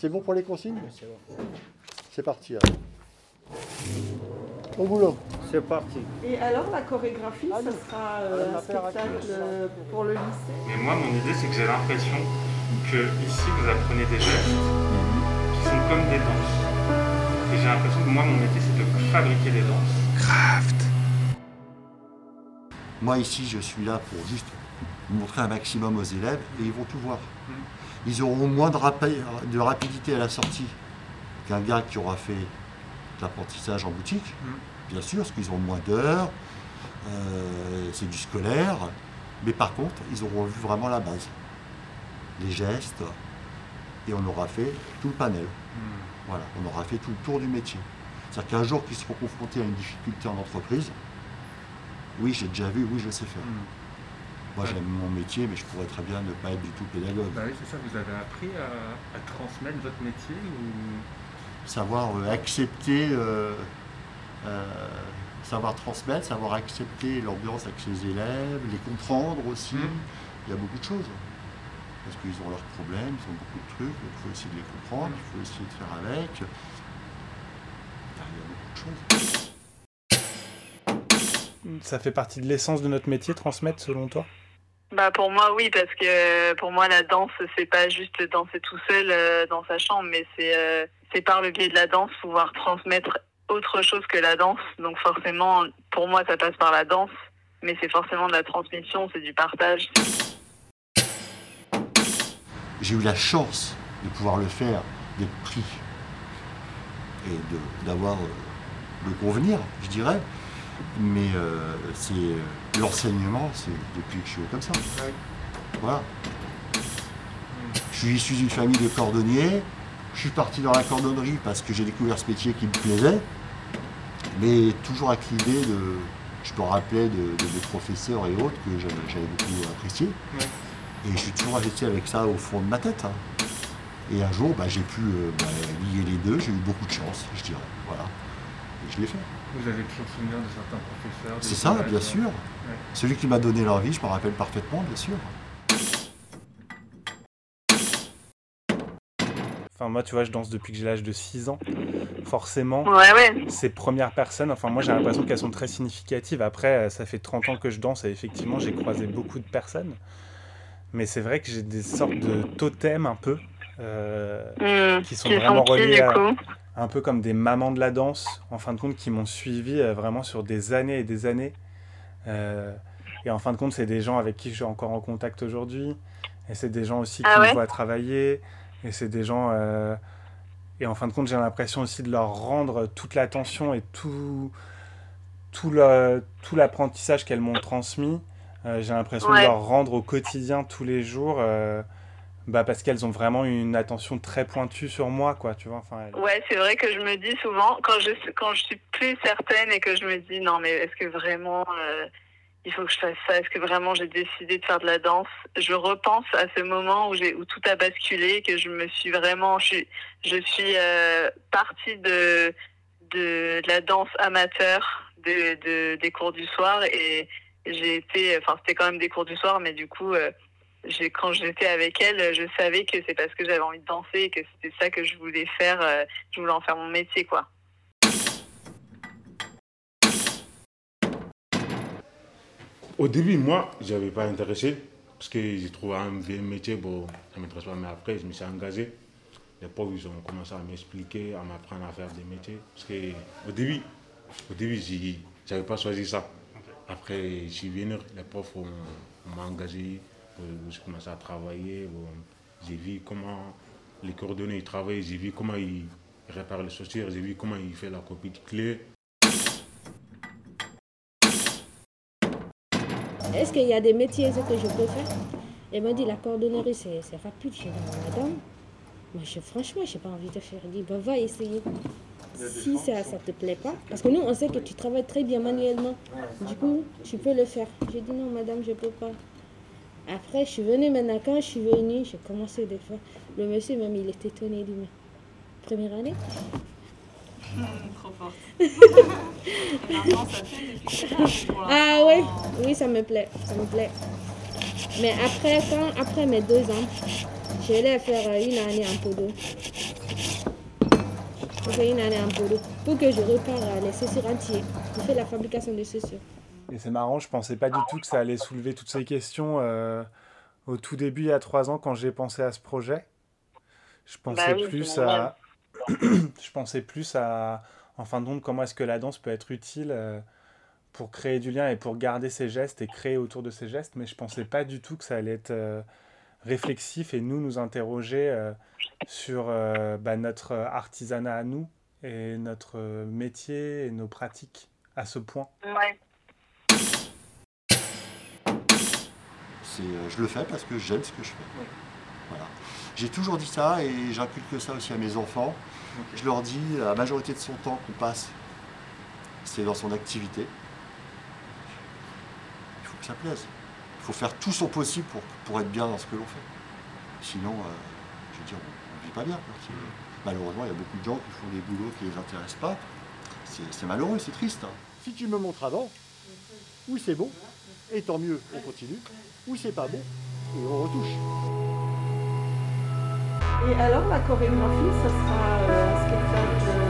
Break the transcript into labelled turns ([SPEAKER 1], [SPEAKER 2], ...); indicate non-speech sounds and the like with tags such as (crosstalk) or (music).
[SPEAKER 1] C'est bon pour les consignes C'est parti. alors. Au boulot.
[SPEAKER 2] C'est parti.
[SPEAKER 3] Et alors la chorégraphie,
[SPEAKER 1] Ah,
[SPEAKER 3] ça sera euh,
[SPEAKER 1] Elle m'a
[SPEAKER 3] un spectacle euh, pour le lycée?
[SPEAKER 4] Mais moi, mon idée, c'est que j'ai l'impression que ici, vous apprenez des gestes qui sont comme des danses. Et j'ai l'impression que moi, mon métier, c'est de fabriquer des danses.
[SPEAKER 1] Moi ici, je suis là pour juste montrer un maximum aux élèves et ils vont tout voir. Ils auront moins de, rapi- de rapidité à la sortie qu'un gars qui aura fait l'apprentissage en boutique, bien sûr, parce qu'ils ont moins d'heures, euh, c'est du scolaire, mais par contre, ils auront vu vraiment la base, les gestes, et on aura fait tout le panel. Voilà, on aura fait tout le tour du métier. C'est-à-dire qu'un jour qu'ils seront confrontés à une difficulté en entreprise, oui, j'ai déjà vu, oui, je sais faire. Moi, j'aime mon métier, mais je pourrais très bien ne pas être du tout pédagogue.
[SPEAKER 4] Bah oui, c'est ça, vous avez appris à, à transmettre votre métier ou...
[SPEAKER 1] Savoir euh, accepter, euh, euh, savoir transmettre, savoir accepter l'ambiance avec ses élèves, les comprendre aussi.
[SPEAKER 4] Mhm.
[SPEAKER 1] Il y a beaucoup de choses. Parce qu'ils ont leurs problèmes, ils ont beaucoup de trucs, il faut essayer de les comprendre, il faut essayer de faire avec. Il y a beaucoup de choses.
[SPEAKER 5] Ça fait partie de l'essence de notre métier, transmettre selon toi?
[SPEAKER 6] Bah pour moi oui parce que pour moi la danse c'est pas juste danser tout seul euh, dans sa chambre mais c'est euh, c'est par le biais de la danse pouvoir transmettre autre chose que la danse. Donc forcément pour moi ça passe par la danse mais c'est forcément de la transmission c'est du partage.
[SPEAKER 1] J'ai eu la chance de pouvoir le faire, d'être pris et de- d'avoir euh, le convenir, je dirais. Mais euh, c'est euh, l'enseignement, c'est depuis que je suis comme ça. Voilà. Je suis issu d'une famille de cordonniers. Je suis parti dans la cordonnerie parce que j'ai découvert ce métier qui me plaisait. Mais toujours avec l'idée de. Je me rappelais de, de mes professeurs et autres que j'avais j'avais beaucoup apprécié. Et je suis toujours resté avec ça au fond de ma tête. hein. Et un jour, bah, j'ai pu euh, bah, lier les deux. J'ai eu beaucoup de chance, je dirais. Voilà. Et je l'ai fait.
[SPEAKER 4] Vous avez toujours souvenir de certains professeurs
[SPEAKER 1] C'est ça,
[SPEAKER 4] collèges,
[SPEAKER 1] bien
[SPEAKER 4] euh,
[SPEAKER 1] sûr. Celui qui m'a donné leur vie, je me rappelle parfaitement, bien sûr.
[SPEAKER 5] Enfin, moi, tu vois, je danse depuis que j'ai l'âge de 6 ans. Forcément,
[SPEAKER 6] ouais ouais
[SPEAKER 5] ces premières personnes, enfin, moi, j'ai l'impression qu'elles sont très significatives. Après, euh, ça fait 30 ans que je danse et effectivement, j'ai croisé beaucoup de personnes. Mais c'est vrai que j'ai des sortes de totems un peu, euh,
[SPEAKER 6] Hmm.
[SPEAKER 5] qui sont vraiment reliés à, un peu comme des mamans de la danse, en fin de compte, qui m'ont suivi euh, vraiment sur des années et des années. Euh, et en fin de compte, c'est des gens avec qui je suis encore en contact aujourd'hui. Et c'est des gens aussi qui
[SPEAKER 6] Ah ouais?
[SPEAKER 5] me voient travailler. Et c'est des gens. euh, Et en fin de compte, j'ai l'impression aussi de leur rendre toute l'attention et tout, tout le- tout l'apprentissage qu'elles m'ont transmis. J'ai l'impression
[SPEAKER 6] Ouais.
[SPEAKER 5] de leur rendre au quotidien, tous les jours. Bah parce qu'elles ont vraiment une attention très pointue sur moi, quoi, tu vois. Enfin,
[SPEAKER 6] Ouais, c'est vrai que je me dis souvent, quand je, quand je suis plus certaine et que je me dis, non, mais est-ce que vraiment euh, il faut que je fasse ça? Est-ce que vraiment j'ai décidé de faire de la danse? Je repense à ce moment où, où tout a basculé, que je me suis vraiment. Je suis, je suis euh, partie de, de, la danse amateur de, de, des cours du soir et j'ai été. Enfin, c'était quand même des cours du soir, mais du coup. euh, quand j'étais avec elle, je savais que c'est parce que j'avais envie de danser et que c'était ça que je voulais faire. euh, je voulais en faire mon métier, quoi.
[SPEAKER 7] Au début, moi, je n'avais pas intéressé parce que j'ai trouvé un vieux métier, bon, ça ne m'intéresse pas. Mais après, je me suis engagé. Les profs, ils ont commencé à m'expliquer, à m'apprendre à faire des métiers. Parce qu'au début, au début, je n'avais pas choisi ça. Après, je suis venu, les profs ont, on m'a engagé, j'ai commencé à travailler. bon, j'ai vu comment les coordonnées ils travaillent, j'ai vu comment ils réparent les chaussures, j'ai vu comment ils font la copie de clé.
[SPEAKER 8] Est-ce qu'il y a des métiers que je peux faire? Elle m'a dit la cordonnerie c'est rapide. J'ai dit madame, moi je, franchement j'ai pas envie de faire. Elle dit bah, va essayer. Si ça ça te plaît pas, parce que nous on sait que tu travailles très bien manuellement. Du coup tu peux le faire. J'ai dit non madame je peux pas. Après je suis venue maintenant quand je suis venue j'ai commencé de faire. Le monsieur même il était étonné mais première année? (laughs)
[SPEAKER 3] Trop fort. Des (laughs)
[SPEAKER 8] Ah
[SPEAKER 3] l'instant.
[SPEAKER 8] oui, ça me plaît, ça me plaît. Mais après, quand, après mes deux ans, Je vais faire euh, une année en podo. Je fais une année en podo pour que je repars à les chaussures entiers. Je fais la fabrication de chaussures.
[SPEAKER 5] Et c'est marrant, je pensais pas du tout que ça allait soulever toutes ces questions euh, au tout début, il y a trois ans, quand j'ai pensé à ce projet. Je pensais
[SPEAKER 6] Bah oui,
[SPEAKER 5] plus à. (clears throat) je pensais plus à. En fin de compte, comment est-ce que la danse peut être utile euh, pour créer du lien et pour garder ses gestes et créer autour de ses gestes, mais je pensais pas du tout que ça allait être euh, réflexif et nous nous interroger sur bah, notre artisanat à nous et notre métier et nos pratiques à ce point.
[SPEAKER 6] Ouais.
[SPEAKER 1] C'est, euh, je le fais parce que j'aime ce que je fais. Voilà. J'ai toujours dit ça et j'inculque ça aussi à mes enfants. Je leur dis, la majorité de son temps qu'on passe, c'est dans son activité. Il faut que ça plaise. Il faut faire tout son possible pour, pour être bien dans ce que l'on fait. Sinon, euh, je veux dire, on ne vit pas bien. C'est- Malheureusement, il y a beaucoup de gens qui font des boulots qui ne les intéressent pas. C'est malheureux, c'est triste. hein. Si tu me montres avant, où c'est bon, et tant mieux, on continue. Où c'est pas bon, et on retouche.
[SPEAKER 3] Et alors, la chorégraphie, ça sera euh, un spectacle